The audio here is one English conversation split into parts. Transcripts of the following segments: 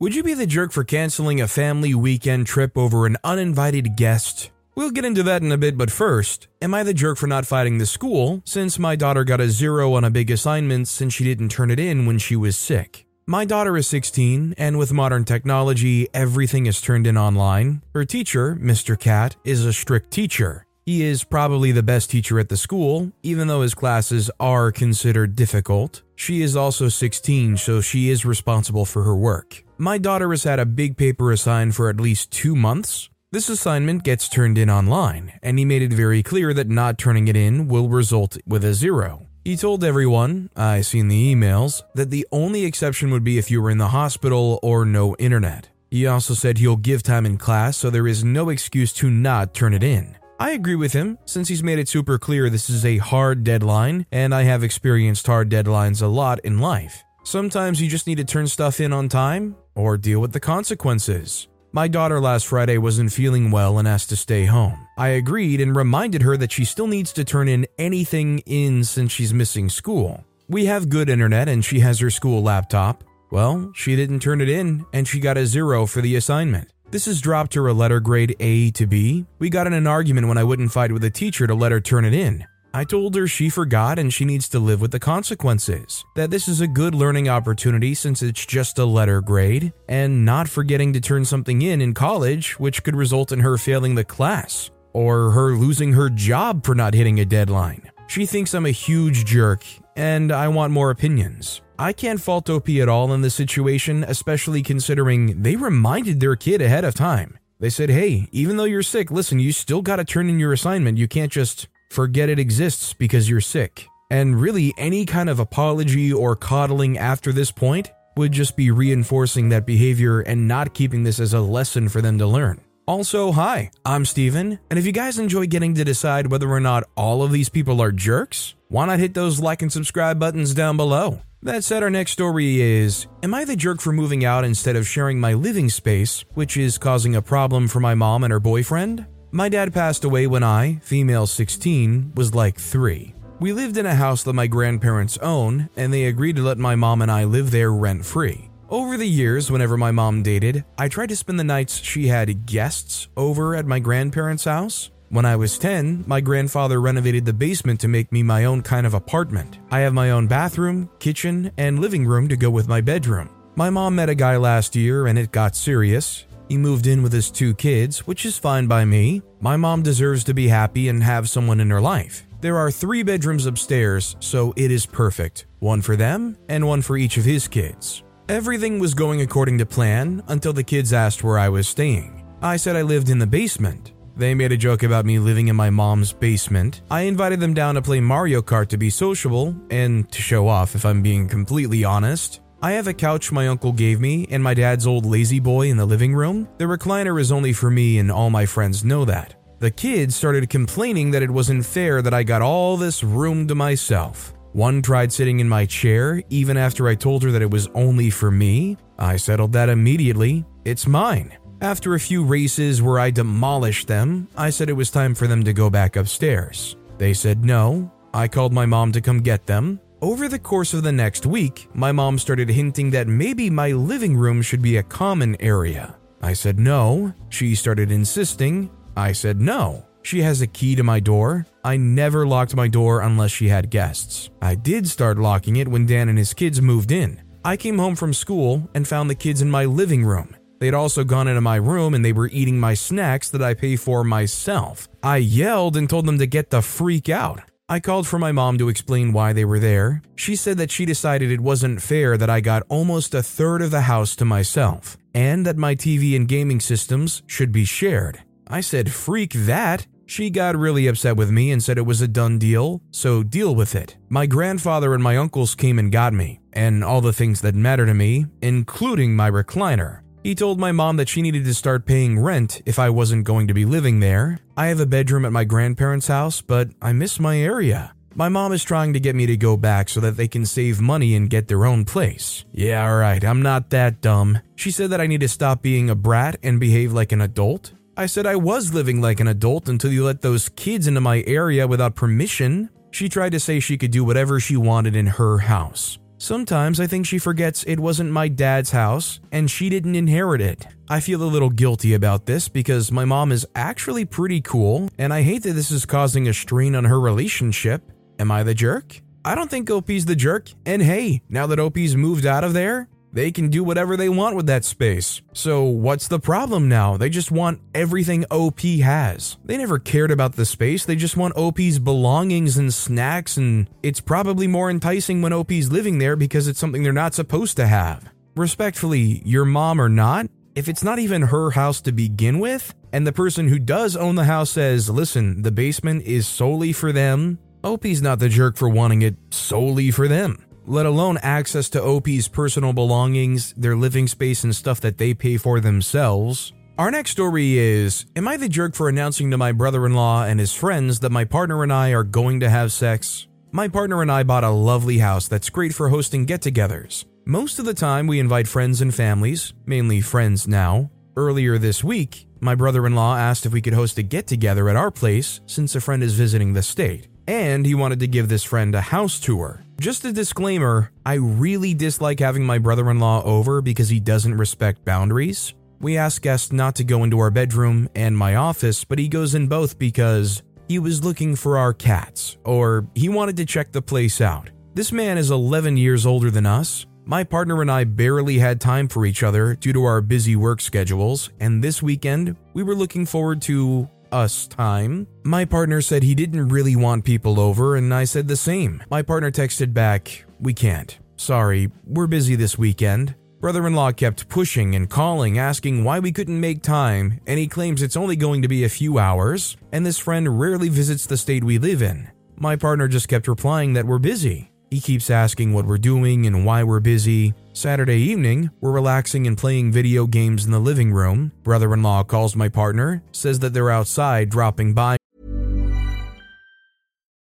Would you be the jerk for canceling a family weekend trip over an uninvited guest? We'll get into that in a bit, but first, am I the jerk for not fighting the school since my daughter got a zero on a big assignment since she didn't turn it in when she was sick? My daughter is 16, and with modern technology, everything is turned in online. Her teacher, Mr. Cat, is a strict teacher. He is probably the best teacher at the school, even though his classes are considered difficult. She is also 16, so she is responsible for her work. My daughter has had a big paper assigned for at least two months. This assignment gets turned in online, and he made it very clear that not turning it in will result with a zero. He told everyone, I seen the emails, that the only exception would be if you were in the hospital or no internet. He also said he'll give time in class so there is no excuse to not turn it in. I agree with him since he's made it super clear this is a hard deadline, and I have experienced hard deadlines a lot in life. Sometimes you just need to turn stuff in on time or deal with the consequences. My daughter last Friday wasn't feeling well and asked to stay home. I agreed and reminded her that she still needs to turn in anything in since she's missing school. We have good internet and she has her school laptop. Well, she didn't turn it in and she got a zero for the assignment. This has dropped her a letter grade A to B. We got in an argument when I wouldn't fight with the teacher to let her turn it in. I told her she forgot and she needs to live with the consequences. That this is a good learning opportunity since it's just a letter grade, and not forgetting to turn something in in college, which could result in her failing the class, or her losing her job for not hitting a deadline. She thinks I'm a huge jerk, and I want more opinions. I can't fault OP at all in this situation, especially considering they reminded their kid ahead of time. They said, hey, even though you're sick, listen, you still gotta turn in your assignment. You can't just forget it exists because you're sick. And really, any kind of apology or coddling after this point would just be reinforcing that behavior and not keeping this as a lesson for them to learn. Also, hi, I'm Steven, and if you guys enjoy getting to decide whether or not all of these people are jerks, why not hit those like and subscribe buttons down below? That said, our next story is Am I the jerk for moving out instead of sharing my living space, which is causing a problem for my mom and her boyfriend? My dad passed away when I, female 16, was like 3. We lived in a house that my grandparents own, and they agreed to let my mom and I live there rent free. Over the years, whenever my mom dated, I tried to spend the nights she had guests over at my grandparents' house. When I was 10, my grandfather renovated the basement to make me my own kind of apartment. I have my own bathroom, kitchen, and living room to go with my bedroom. My mom met a guy last year and it got serious. He moved in with his two kids, which is fine by me. My mom deserves to be happy and have someone in her life. There are three bedrooms upstairs, so it is perfect one for them and one for each of his kids. Everything was going according to plan until the kids asked where I was staying. I said I lived in the basement. They made a joke about me living in my mom's basement. I invited them down to play Mario Kart to be sociable and to show off, if I'm being completely honest. I have a couch my uncle gave me and my dad's old lazy boy in the living room. The recliner is only for me, and all my friends know that. The kids started complaining that it wasn't fair that I got all this room to myself. One tried sitting in my chair even after I told her that it was only for me. I settled that immediately. It's mine. After a few races where I demolished them, I said it was time for them to go back upstairs. They said no. I called my mom to come get them. Over the course of the next week, my mom started hinting that maybe my living room should be a common area. I said no. She started insisting. I said no. She has a key to my door. I never locked my door unless she had guests. I did start locking it when Dan and his kids moved in. I came home from school and found the kids in my living room. They'd also gone into my room and they were eating my snacks that I pay for myself. I yelled and told them to get the freak out. I called for my mom to explain why they were there. She said that she decided it wasn't fair that I got almost a third of the house to myself, and that my TV and gaming systems should be shared. I said, freak that. She got really upset with me and said it was a done deal, so deal with it. My grandfather and my uncles came and got me, and all the things that matter to me, including my recliner. He told my mom that she needed to start paying rent if I wasn't going to be living there. I have a bedroom at my grandparents' house, but I miss my area. My mom is trying to get me to go back so that they can save money and get their own place. Yeah, alright, I'm not that dumb. She said that I need to stop being a brat and behave like an adult. I said I was living like an adult until you let those kids into my area without permission. She tried to say she could do whatever she wanted in her house. Sometimes I think she forgets it wasn't my dad's house and she didn't inherit it. I feel a little guilty about this because my mom is actually pretty cool and I hate that this is causing a strain on her relationship. Am I the jerk? I don't think OP's the jerk. And hey, now that OP's moved out of there, they can do whatever they want with that space. So, what's the problem now? They just want everything OP has. They never cared about the space, they just want OP's belongings and snacks, and it's probably more enticing when OP's living there because it's something they're not supposed to have. Respectfully, your mom or not, if it's not even her house to begin with, and the person who does own the house says, listen, the basement is solely for them, OP's not the jerk for wanting it solely for them, let alone access to OP's personal belongings, their living space, and stuff that they pay for themselves. Our next story is Am I the jerk for announcing to my brother in law and his friends that my partner and I are going to have sex? My partner and I bought a lovely house that's great for hosting get togethers. Most of the time, we invite friends and families, mainly friends now. Earlier this week, my brother in law asked if we could host a get together at our place since a friend is visiting the state and he wanted to give this friend a house tour. Just a disclaimer I really dislike having my brother in law over because he doesn't respect boundaries. We ask guests not to go into our bedroom and my office, but he goes in both because he was looking for our cats, or he wanted to check the place out. This man is 11 years older than us. My partner and I barely had time for each other due to our busy work schedules, and this weekend we were looking forward to us time. My partner said he didn't really want people over, and I said the same. My partner texted back, We can't. Sorry, we're busy this weekend. Brother in law kept pushing and calling, asking why we couldn't make time, and he claims it's only going to be a few hours, and this friend rarely visits the state we live in. My partner just kept replying that we're busy. He keeps asking what we're doing and why we're busy. Saturday evening, we're relaxing and playing video games in the living room. Brother in law calls my partner, says that they're outside dropping by.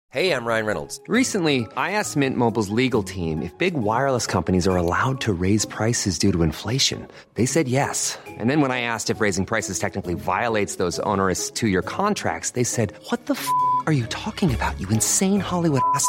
Hey, I'm Ryan Reynolds. Recently, I asked Mint Mobile's legal team if big wireless companies are allowed to raise prices due to inflation. They said yes. And then when I asked if raising prices technically violates those onerous two year contracts, they said, What the f are you talking about, you insane Hollywood ass?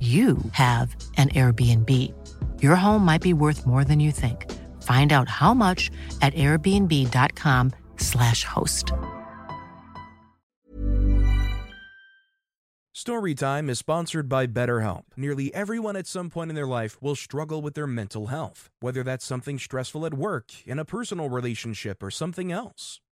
you have an Airbnb. Your home might be worth more than you think. Find out how much at airbnb.com/slash host. Storytime is sponsored by BetterHelp. Nearly everyone at some point in their life will struggle with their mental health, whether that's something stressful at work, in a personal relationship, or something else.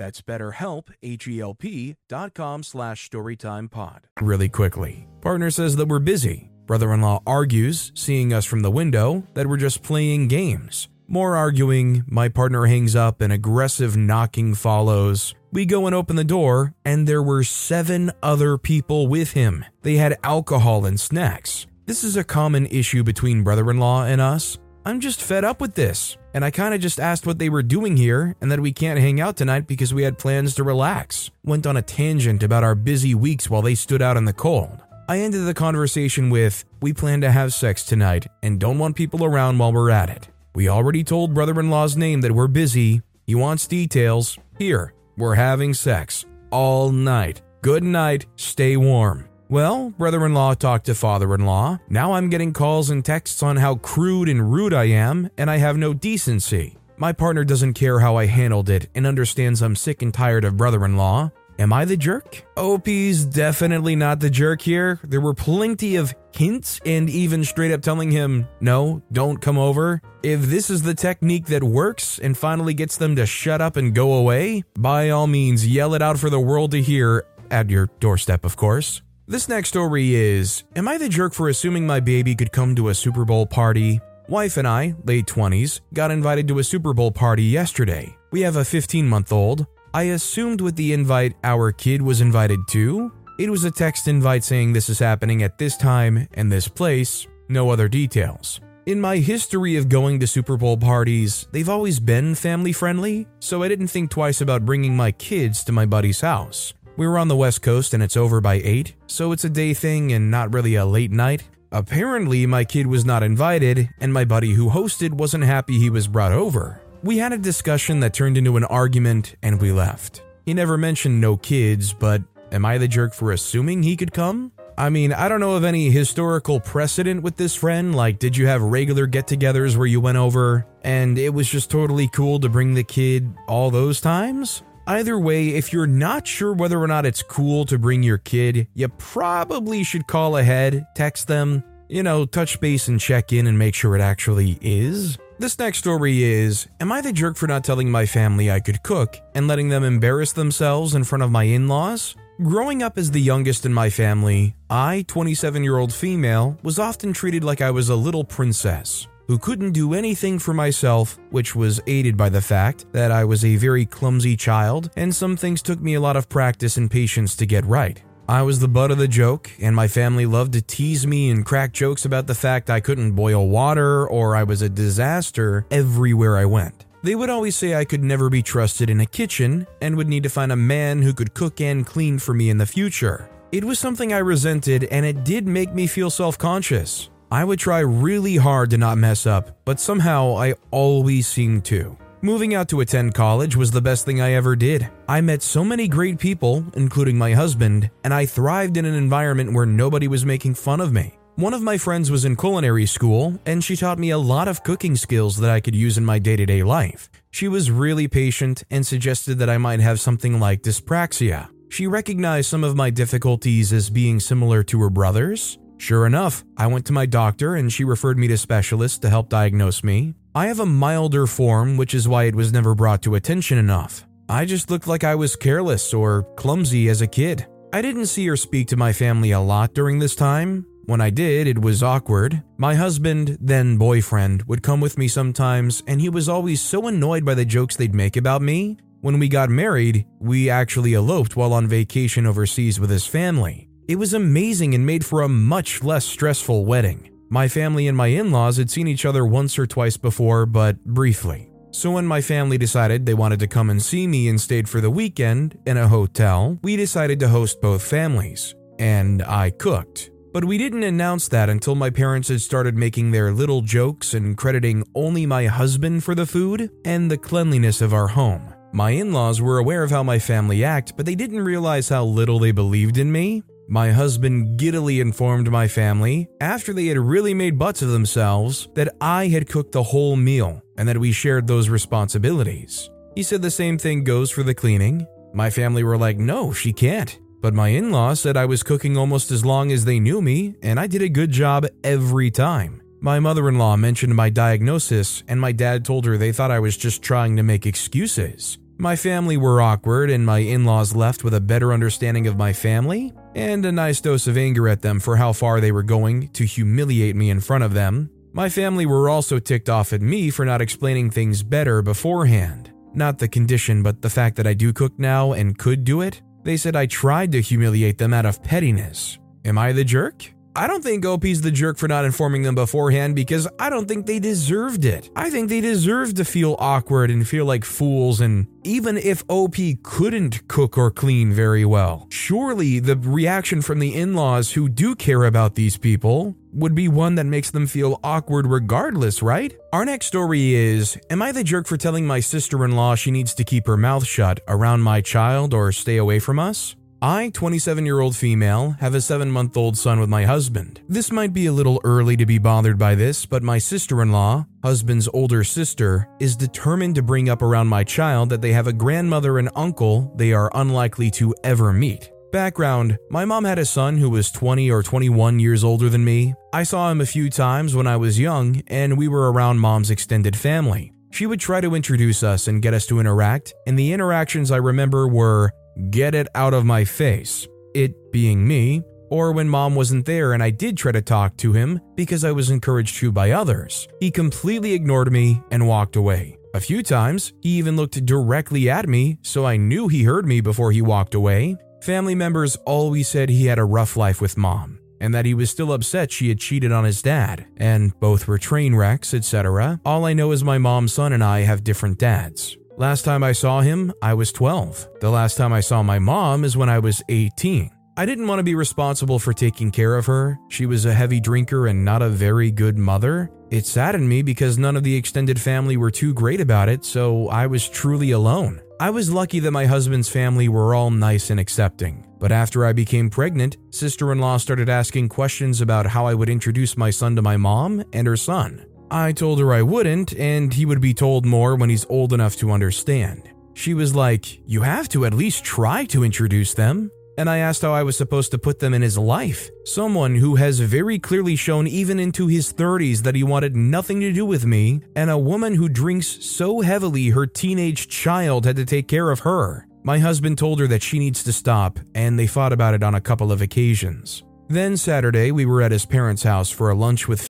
That's betterhelp, H-E-L-P dot com slash storytimepod. Really quickly. Partner says that we're busy. Brother-in-law argues, seeing us from the window, that we're just playing games. More arguing, my partner hangs up and aggressive knocking follows. We go and open the door, and there were seven other people with him. They had alcohol and snacks. This is a common issue between brother in law and us. I'm just fed up with this, and I kind of just asked what they were doing here and that we can't hang out tonight because we had plans to relax. Went on a tangent about our busy weeks while they stood out in the cold. I ended the conversation with, We plan to have sex tonight and don't want people around while we're at it. We already told brother in law's name that we're busy. He wants details. Here, we're having sex. All night. Good night. Stay warm. Well, brother in law talked to father in law. Now I'm getting calls and texts on how crude and rude I am, and I have no decency. My partner doesn't care how I handled it and understands I'm sick and tired of brother in law. Am I the jerk? OP's definitely not the jerk here. There were plenty of hints and even straight up telling him, no, don't come over. If this is the technique that works and finally gets them to shut up and go away, by all means, yell it out for the world to hear, at your doorstep, of course. This next story is Am I the jerk for assuming my baby could come to a Super Bowl party? Wife and I, late 20s, got invited to a Super Bowl party yesterday. We have a 15 month old. I assumed with the invite our kid was invited too. It was a text invite saying this is happening at this time and this place, no other details. In my history of going to Super Bowl parties, they've always been family friendly, so I didn't think twice about bringing my kids to my buddy's house. We were on the West Coast and it's over by 8, so it's a day thing and not really a late night. Apparently, my kid was not invited, and my buddy who hosted wasn't happy he was brought over. We had a discussion that turned into an argument and we left. He never mentioned no kids, but am I the jerk for assuming he could come? I mean, I don't know of any historical precedent with this friend. Like, did you have regular get togethers where you went over and it was just totally cool to bring the kid all those times? Either way, if you're not sure whether or not it's cool to bring your kid, you probably should call ahead, text them, you know, touch base and check in and make sure it actually is. This next story is Am I the jerk for not telling my family I could cook and letting them embarrass themselves in front of my in laws? Growing up as the youngest in my family, I, 27 year old female, was often treated like I was a little princess who couldn't do anything for myself, which was aided by the fact that I was a very clumsy child and some things took me a lot of practice and patience to get right. I was the butt of the joke, and my family loved to tease me and crack jokes about the fact I couldn't boil water or I was a disaster everywhere I went. They would always say I could never be trusted in a kitchen and would need to find a man who could cook and clean for me in the future. It was something I resented and it did make me feel self conscious. I would try really hard to not mess up, but somehow I always seemed to. Moving out to attend college was the best thing I ever did. I met so many great people, including my husband, and I thrived in an environment where nobody was making fun of me. One of my friends was in culinary school, and she taught me a lot of cooking skills that I could use in my day to day life. She was really patient and suggested that I might have something like dyspraxia. She recognized some of my difficulties as being similar to her brother's. Sure enough, I went to my doctor and she referred me to specialists to help diagnose me. I have a milder form, which is why it was never brought to attention enough. I just looked like I was careless or clumsy as a kid. I didn't see or speak to my family a lot during this time. When I did, it was awkward. My husband, then boyfriend, would come with me sometimes, and he was always so annoyed by the jokes they'd make about me. When we got married, we actually eloped while on vacation overseas with his family. It was amazing and made for a much less stressful wedding. My family and my in laws had seen each other once or twice before, but briefly. So when my family decided they wanted to come and see me and stayed for the weekend in a hotel, we decided to host both families. And I cooked. But we didn't announce that until my parents had started making their little jokes and crediting only my husband for the food and the cleanliness of our home. My in laws were aware of how my family act, but they didn't realize how little they believed in me my husband giddily informed my family, after they had really made butts of themselves, that I had cooked the whole meal and that we shared those responsibilities. He said the same thing goes for the cleaning. My family were like, no, she can't. But my in law said I was cooking almost as long as they knew me, and I did a good job every time. My mother in law mentioned my diagnosis, and my dad told her they thought I was just trying to make excuses. My family were awkward, and my in laws left with a better understanding of my family and a nice dose of anger at them for how far they were going to humiliate me in front of them. My family were also ticked off at me for not explaining things better beforehand. Not the condition, but the fact that I do cook now and could do it. They said I tried to humiliate them out of pettiness. Am I the jerk? I don't think OP's the jerk for not informing them beforehand because I don't think they deserved it. I think they deserved to feel awkward and feel like fools, and even if OP couldn't cook or clean very well, surely the reaction from the in laws who do care about these people would be one that makes them feel awkward regardless, right? Our next story is Am I the jerk for telling my sister in law she needs to keep her mouth shut around my child or stay away from us? I, 27 year old female, have a 7 month old son with my husband. This might be a little early to be bothered by this, but my sister in law, husband's older sister, is determined to bring up around my child that they have a grandmother and uncle they are unlikely to ever meet. Background My mom had a son who was 20 or 21 years older than me. I saw him a few times when I was young, and we were around mom's extended family. She would try to introduce us and get us to interact, and the interactions I remember were get it out of my face, it being me, or when mom wasn't there and I did try to talk to him because I was encouraged to by others. He completely ignored me and walked away. A few times, he even looked directly at me, so I knew he heard me before he walked away. Family members always said he had a rough life with mom, and that he was still upset she had cheated on his dad, and both were train wrecks, etc. All I know is my mom's son and I have different dads. Last time I saw him, I was 12. The last time I saw my mom is when I was 18. I didn't want to be responsible for taking care of her. She was a heavy drinker and not a very good mother. It saddened me because none of the extended family were too great about it, so I was truly alone. I was lucky that my husband's family were all nice and accepting. But after I became pregnant, sister in law started asking questions about how I would introduce my son to my mom and her son. I told her I wouldn't, and he would be told more when he's old enough to understand. She was like, You have to at least try to introduce them. And I asked how I was supposed to put them in his life. Someone who has very clearly shown, even into his 30s, that he wanted nothing to do with me, and a woman who drinks so heavily her teenage child had to take care of her. My husband told her that she needs to stop, and they fought about it on a couple of occasions. Then Saturday, we were at his parents' house for a lunch with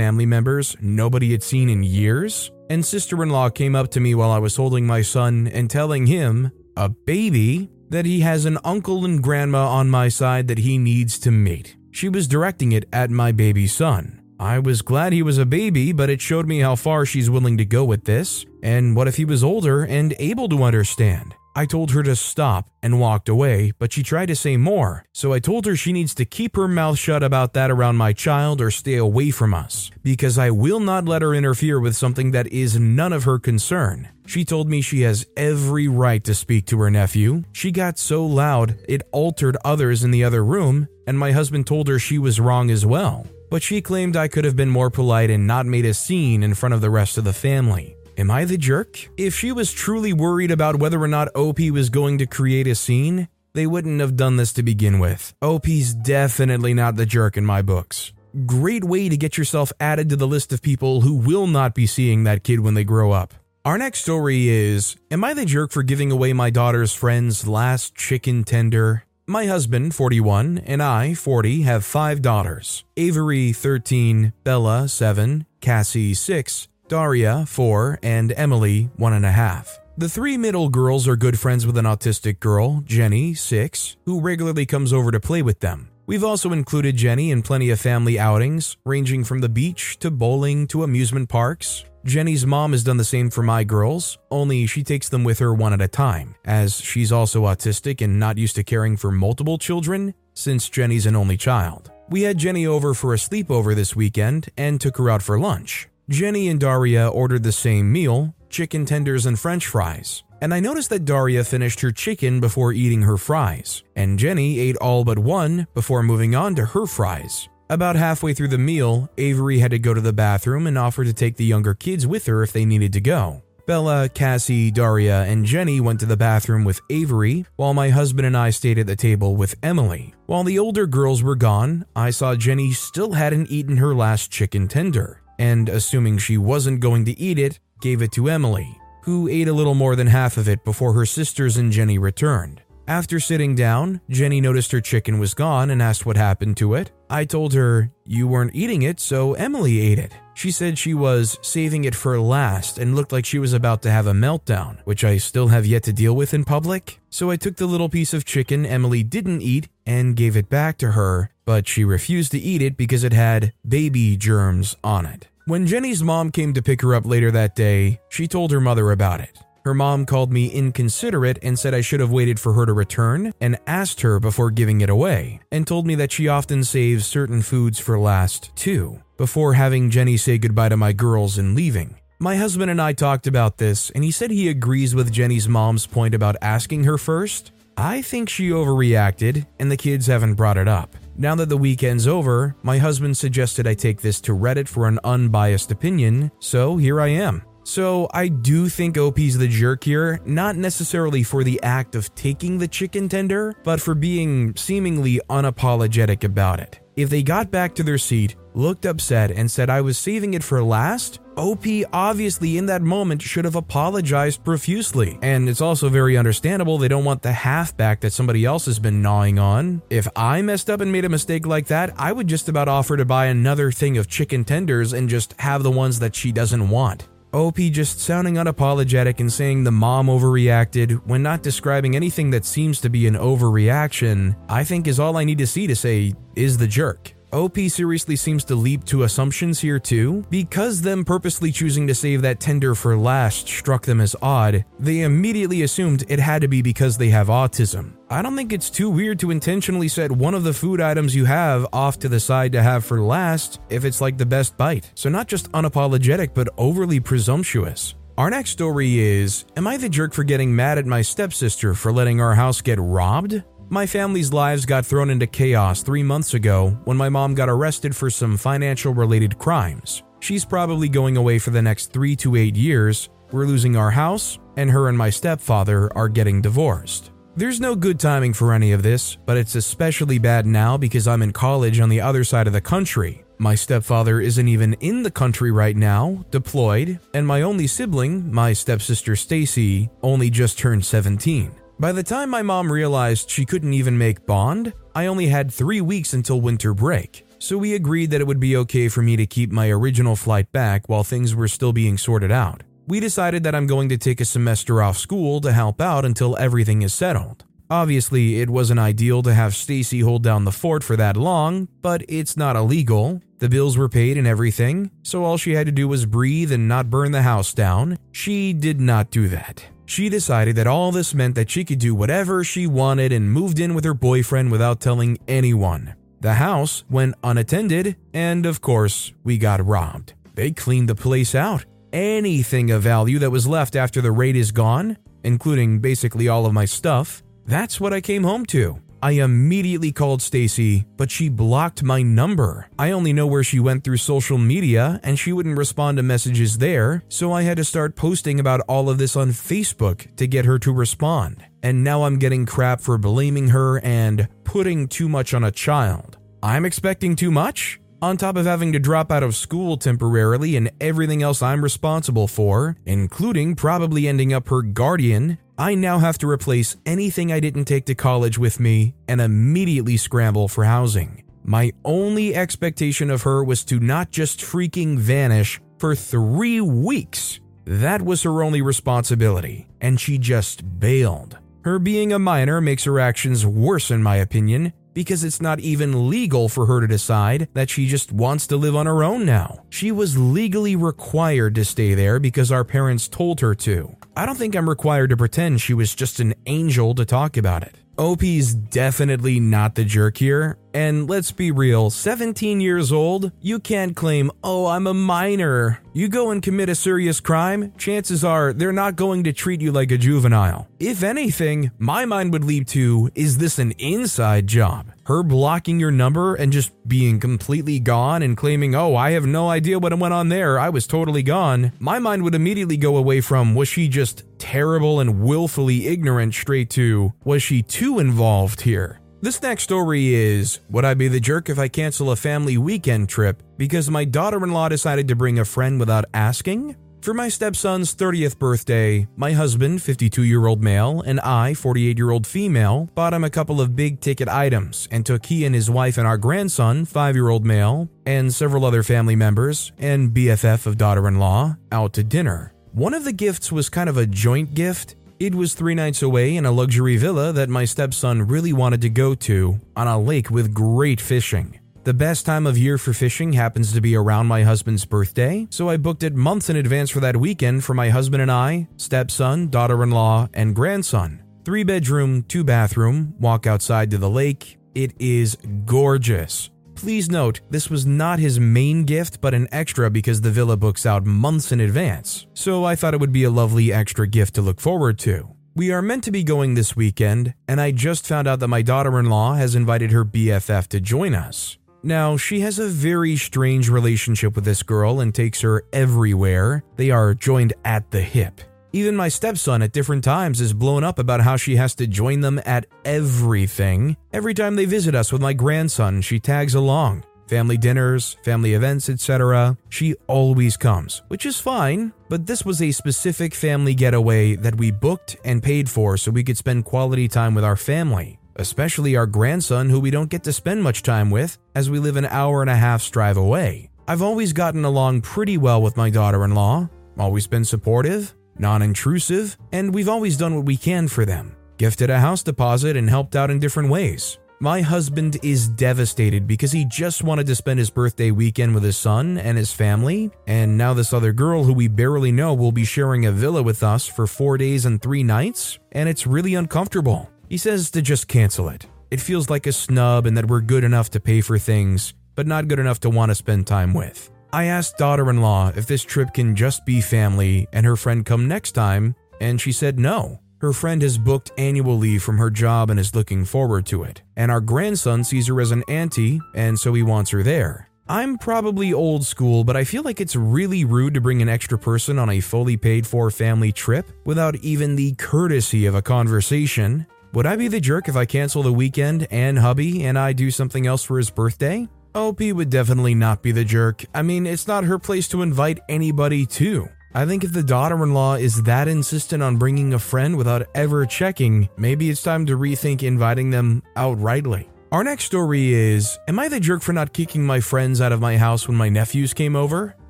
family members nobody had seen in years, and sister in law came up to me while I was holding my son and telling him, a baby, that he has an uncle and grandma on my side that he needs to meet. She was directing it at my baby son. I was glad he was a baby, but it showed me how far she's willing to go with this, and what if he was older and able to understand? I told her to stop and walked away, but she tried to say more, so I told her she needs to keep her mouth shut about that around my child or stay away from us, because I will not let her interfere with something that is none of her concern. She told me she has every right to speak to her nephew. She got so loud it altered others in the other room, and my husband told her she was wrong as well. But she claimed I could have been more polite and not made a scene in front of the rest of the family. Am I the jerk? If she was truly worried about whether or not OP was going to create a scene, they wouldn't have done this to begin with. OP's definitely not the jerk in my books. Great way to get yourself added to the list of people who will not be seeing that kid when they grow up. Our next story is Am I the jerk for giving away my daughter's friend's last chicken tender? My husband, 41, and I, 40, have five daughters Avery, 13, Bella, 7, Cassie, 6, Daria, 4, and Emily, 1.5. The three middle girls are good friends with an autistic girl, Jenny, 6, who regularly comes over to play with them. We've also included Jenny in plenty of family outings, ranging from the beach to bowling to amusement parks. Jenny's mom has done the same for my girls, only she takes them with her one at a time, as she's also autistic and not used to caring for multiple children since Jenny's an only child. We had Jenny over for a sleepover this weekend and took her out for lunch. Jenny and Daria ordered the same meal chicken tenders and french fries. And I noticed that Daria finished her chicken before eating her fries, and Jenny ate all but one before moving on to her fries. About halfway through the meal, Avery had to go to the bathroom and offered to take the younger kids with her if they needed to go. Bella, Cassie, Daria, and Jenny went to the bathroom with Avery, while my husband and I stayed at the table with Emily. While the older girls were gone, I saw Jenny still hadn't eaten her last chicken tender, and assuming she wasn't going to eat it, gave it to Emily, who ate a little more than half of it before her sisters and Jenny returned. After sitting down, Jenny noticed her chicken was gone and asked what happened to it. I told her, You weren't eating it, so Emily ate it. She said she was saving it for last and looked like she was about to have a meltdown, which I still have yet to deal with in public. So I took the little piece of chicken Emily didn't eat and gave it back to her, but she refused to eat it because it had baby germs on it. When Jenny's mom came to pick her up later that day, she told her mother about it. Her mom called me inconsiderate and said I should have waited for her to return and asked her before giving it away, and told me that she often saves certain foods for last, too, before having Jenny say goodbye to my girls and leaving. My husband and I talked about this, and he said he agrees with Jenny's mom's point about asking her first. I think she overreacted, and the kids haven't brought it up. Now that the weekend's over, my husband suggested I take this to Reddit for an unbiased opinion, so here I am. So I do think OP's the jerk here, not necessarily for the act of taking the chicken tender, but for being seemingly unapologetic about it. If they got back to their seat, looked upset, and said I was saving it for last, OP obviously in that moment should have apologized profusely. And it's also very understandable they don't want the halfback that somebody else has been gnawing on. If I messed up and made a mistake like that, I would just about offer to buy another thing of chicken tenders and just have the ones that she doesn't want. OP just sounding unapologetic and saying the mom overreacted when not describing anything that seems to be an overreaction, I think is all I need to see to say is the jerk. OP seriously seems to leap to assumptions here too. Because them purposely choosing to save that tender for last struck them as odd, they immediately assumed it had to be because they have autism. I don't think it's too weird to intentionally set one of the food items you have off to the side to have for last if it's like the best bite. So, not just unapologetic, but overly presumptuous. Our next story is Am I the jerk for getting mad at my stepsister for letting our house get robbed? My family's lives got thrown into chaos three months ago when my mom got arrested for some financial related crimes. She's probably going away for the next three to eight years. We're losing our house, and her and my stepfather are getting divorced. There's no good timing for any of this, but it's especially bad now because I'm in college on the other side of the country. My stepfather isn't even in the country right now, deployed, and my only sibling, my stepsister Stacy, only just turned 17. By the time my mom realized she couldn't even make bond, I only had three weeks until winter break. So we agreed that it would be okay for me to keep my original flight back while things were still being sorted out. We decided that I'm going to take a semester off school to help out until everything is settled. Obviously, it wasn't ideal to have Stacy hold down the fort for that long, but it's not illegal. The bills were paid and everything, so all she had to do was breathe and not burn the house down. She did not do that. She decided that all this meant that she could do whatever she wanted and moved in with her boyfriend without telling anyone. The house went unattended, and of course, we got robbed. They cleaned the place out. Anything of value that was left after the raid is gone, including basically all of my stuff, that's what I came home to. I immediately called Stacy, but she blocked my number. I only know where she went through social media and she wouldn't respond to messages there, so I had to start posting about all of this on Facebook to get her to respond. And now I'm getting crap for blaming her and putting too much on a child. I'm expecting too much? On top of having to drop out of school temporarily and everything else I'm responsible for, including probably ending up her guardian, I now have to replace anything I didn't take to college with me and immediately scramble for housing. My only expectation of her was to not just freaking vanish for three weeks. That was her only responsibility, and she just bailed. Her being a minor makes her actions worse, in my opinion, because it's not even legal for her to decide that she just wants to live on her own now. She was legally required to stay there because our parents told her to. I don't think I'm required to pretend she was just an angel to talk about it. OP's definitely not the jerk here. And let's be real 17 years old, you can't claim, oh, I'm a minor. You go and commit a serious crime, chances are they're not going to treat you like a juvenile. If anything, my mind would leap to, is this an inside job? Her blocking your number and just being completely gone and claiming, oh, I have no idea what went on there, I was totally gone. My mind would immediately go away from, was she just terrible and willfully ignorant, straight to, was she too involved here? This next story is Would I be the jerk if I cancel a family weekend trip because my daughter in law decided to bring a friend without asking? For my stepson's 30th birthday, my husband, 52 year old male, and I, 48 year old female, bought him a couple of big ticket items and took he and his wife and our grandson, 5 year old male, and several other family members and BFF of daughter in law out to dinner. One of the gifts was kind of a joint gift it was three nights away in a luxury villa that my stepson really wanted to go to on a lake with great fishing. The best time of year for fishing happens to be around my husband's birthday, so I booked it months in advance for that weekend for my husband and I, stepson, daughter in law, and grandson. Three bedroom, two bathroom, walk outside to the lake. It is gorgeous. Please note, this was not his main gift, but an extra because the villa books out months in advance, so I thought it would be a lovely extra gift to look forward to. We are meant to be going this weekend, and I just found out that my daughter in law has invited her BFF to join us. Now, she has a very strange relationship with this girl and takes her everywhere. They are joined at the hip. Even my stepson at different times is blown up about how she has to join them at everything. Every time they visit us with my grandson, she tags along. Family dinners, family events, etc. She always comes, which is fine, but this was a specific family getaway that we booked and paid for so we could spend quality time with our family, especially our grandson, who we don't get to spend much time with as we live an hour and a half's drive away. I've always gotten along pretty well with my daughter in law, always been supportive, non intrusive, and we've always done what we can for them gifted a house deposit and helped out in different ways. My husband is devastated because he just wanted to spend his birthday weekend with his son and his family, and now this other girl who we barely know will be sharing a villa with us for four days and three nights, and it's really uncomfortable. He says to just cancel it. It feels like a snub and that we're good enough to pay for things, but not good enough to want to spend time with. I asked daughter in law if this trip can just be family and her friend come next time, and she said no. Her friend has booked annual leave from her job and is looking forward to it. And our grandson sees her as an auntie, and so he wants her there. I'm probably old school, but I feel like it's really rude to bring an extra person on a fully paid for family trip without even the courtesy of a conversation. Would I be the jerk if I cancel the weekend and hubby and I do something else for his birthday? OP would definitely not be the jerk. I mean, it's not her place to invite anybody to. I think if the daughter in law is that insistent on bringing a friend without ever checking, maybe it's time to rethink inviting them outrightly. Our next story is Am I the jerk for not kicking my friends out of my house when my nephews came over?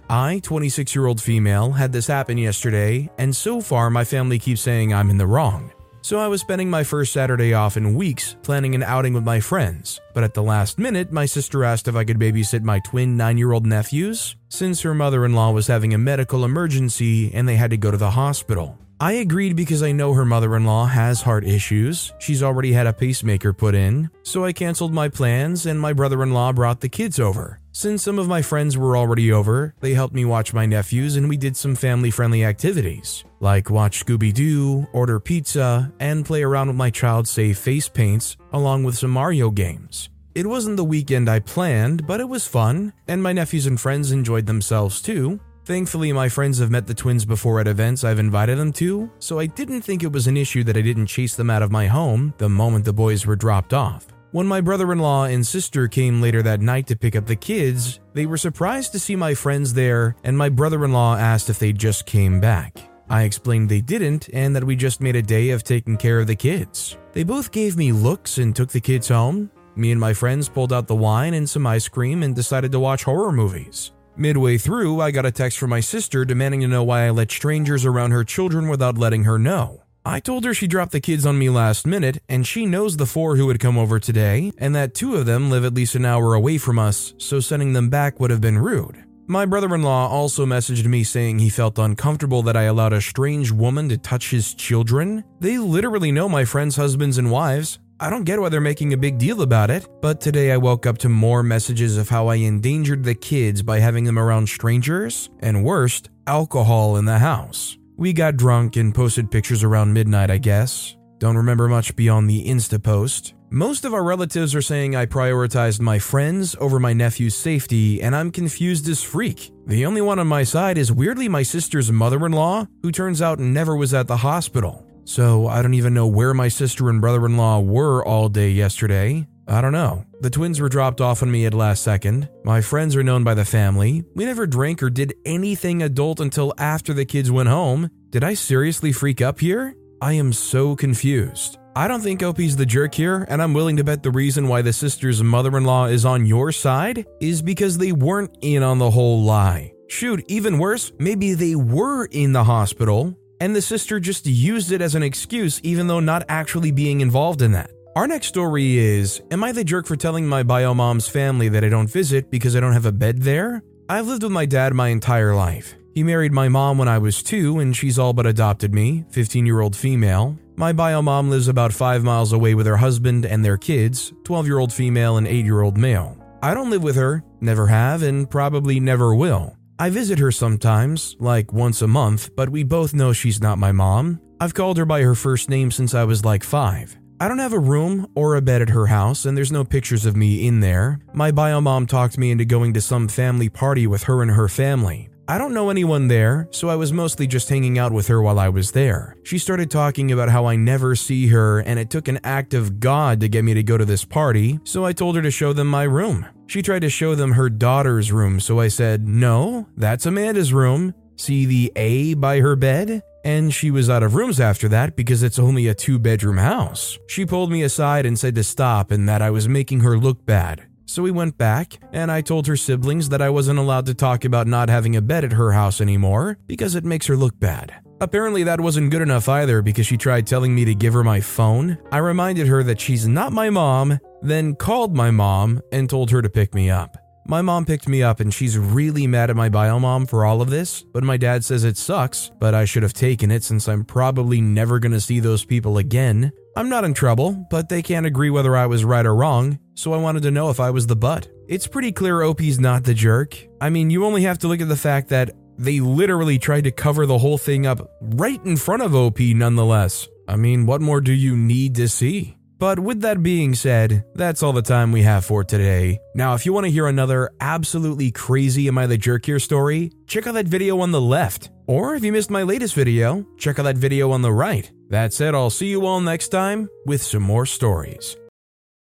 I, 26 year old female, had this happen yesterday, and so far my family keeps saying I'm in the wrong. So I was spending my first Saturday off in weeks planning an outing with my friends, but at the last minute, my sister asked if I could babysit my twin nine year old nephews, since her mother in law was having a medical emergency and they had to go to the hospital. I agreed because I know her mother in law has heart issues. She's already had a pacemaker put in. So I canceled my plans and my brother in law brought the kids over. Since some of my friends were already over, they helped me watch my nephews and we did some family friendly activities, like watch Scooby Doo, order pizza, and play around with my child's safe face paints, along with some Mario games. It wasn't the weekend I planned, but it was fun, and my nephews and friends enjoyed themselves too. Thankfully, my friends have met the twins before at events I've invited them to, so I didn't think it was an issue that I didn't chase them out of my home the moment the boys were dropped off. When my brother in law and sister came later that night to pick up the kids, they were surprised to see my friends there, and my brother in law asked if they just came back. I explained they didn't and that we just made a day of taking care of the kids. They both gave me looks and took the kids home. Me and my friends pulled out the wine and some ice cream and decided to watch horror movies. Midway through, I got a text from my sister demanding to know why I let strangers around her children without letting her know. I told her she dropped the kids on me last minute, and she knows the four who would come over today, and that two of them live at least an hour away from us, so sending them back would have been rude. My brother in law also messaged me saying he felt uncomfortable that I allowed a strange woman to touch his children. They literally know my friends' husbands and wives. I don't get why they're making a big deal about it, but today I woke up to more messages of how I endangered the kids by having them around strangers, and worst, alcohol in the house. We got drunk and posted pictures around midnight, I guess. Don't remember much beyond the Insta post. Most of our relatives are saying I prioritized my friends over my nephew's safety, and I'm confused as freak. The only one on my side is weirdly my sister's mother in law, who turns out never was at the hospital. So I don't even know where my sister and brother in law were all day yesterday. I don't know. The twins were dropped off on me at last second. My friends are known by the family. We never drank or did anything adult until after the kids went home. Did I seriously freak up here? I am so confused. I don't think OP's the jerk here, and I'm willing to bet the reason why the sister's mother in law is on your side is because they weren't in on the whole lie. Shoot, even worse, maybe they were in the hospital, and the sister just used it as an excuse, even though not actually being involved in that. Our next story is Am I the jerk for telling my bio mom's family that I don't visit because I don't have a bed there? I've lived with my dad my entire life. He married my mom when I was two, and she's all but adopted me, 15 year old female. My bio mom lives about 5 miles away with her husband and their kids, 12 year old female and 8 year old male. I don't live with her, never have, and probably never will. I visit her sometimes, like once a month, but we both know she's not my mom. I've called her by her first name since I was like 5. I don't have a room or a bed at her house, and there's no pictures of me in there. My bio mom talked me into going to some family party with her and her family. I don't know anyone there, so I was mostly just hanging out with her while I was there. She started talking about how I never see her, and it took an act of God to get me to go to this party, so I told her to show them my room. She tried to show them her daughter's room, so I said, No, that's Amanda's room. See the A by her bed? And she was out of rooms after that because it's only a two bedroom house. She pulled me aside and said to stop and that I was making her look bad. So we went back, and I told her siblings that I wasn't allowed to talk about not having a bed at her house anymore because it makes her look bad. Apparently, that wasn't good enough either because she tried telling me to give her my phone. I reminded her that she's not my mom, then called my mom and told her to pick me up. My mom picked me up and she's really mad at my bio mom for all of this, but my dad says it sucks, but I should have taken it since I'm probably never gonna see those people again. I'm not in trouble, but they can't agree whether I was right or wrong, so I wanted to know if I was the butt. It's pretty clear OP's not the jerk. I mean, you only have to look at the fact that they literally tried to cover the whole thing up right in front of OP nonetheless. I mean, what more do you need to see? But with that being said, that's all the time we have for today. Now, if you want to hear another absolutely crazy Am I the Jerk here story, check out that video on the left. Or if you missed my latest video, check out that video on the right. That said, I'll see you all next time with some more stories.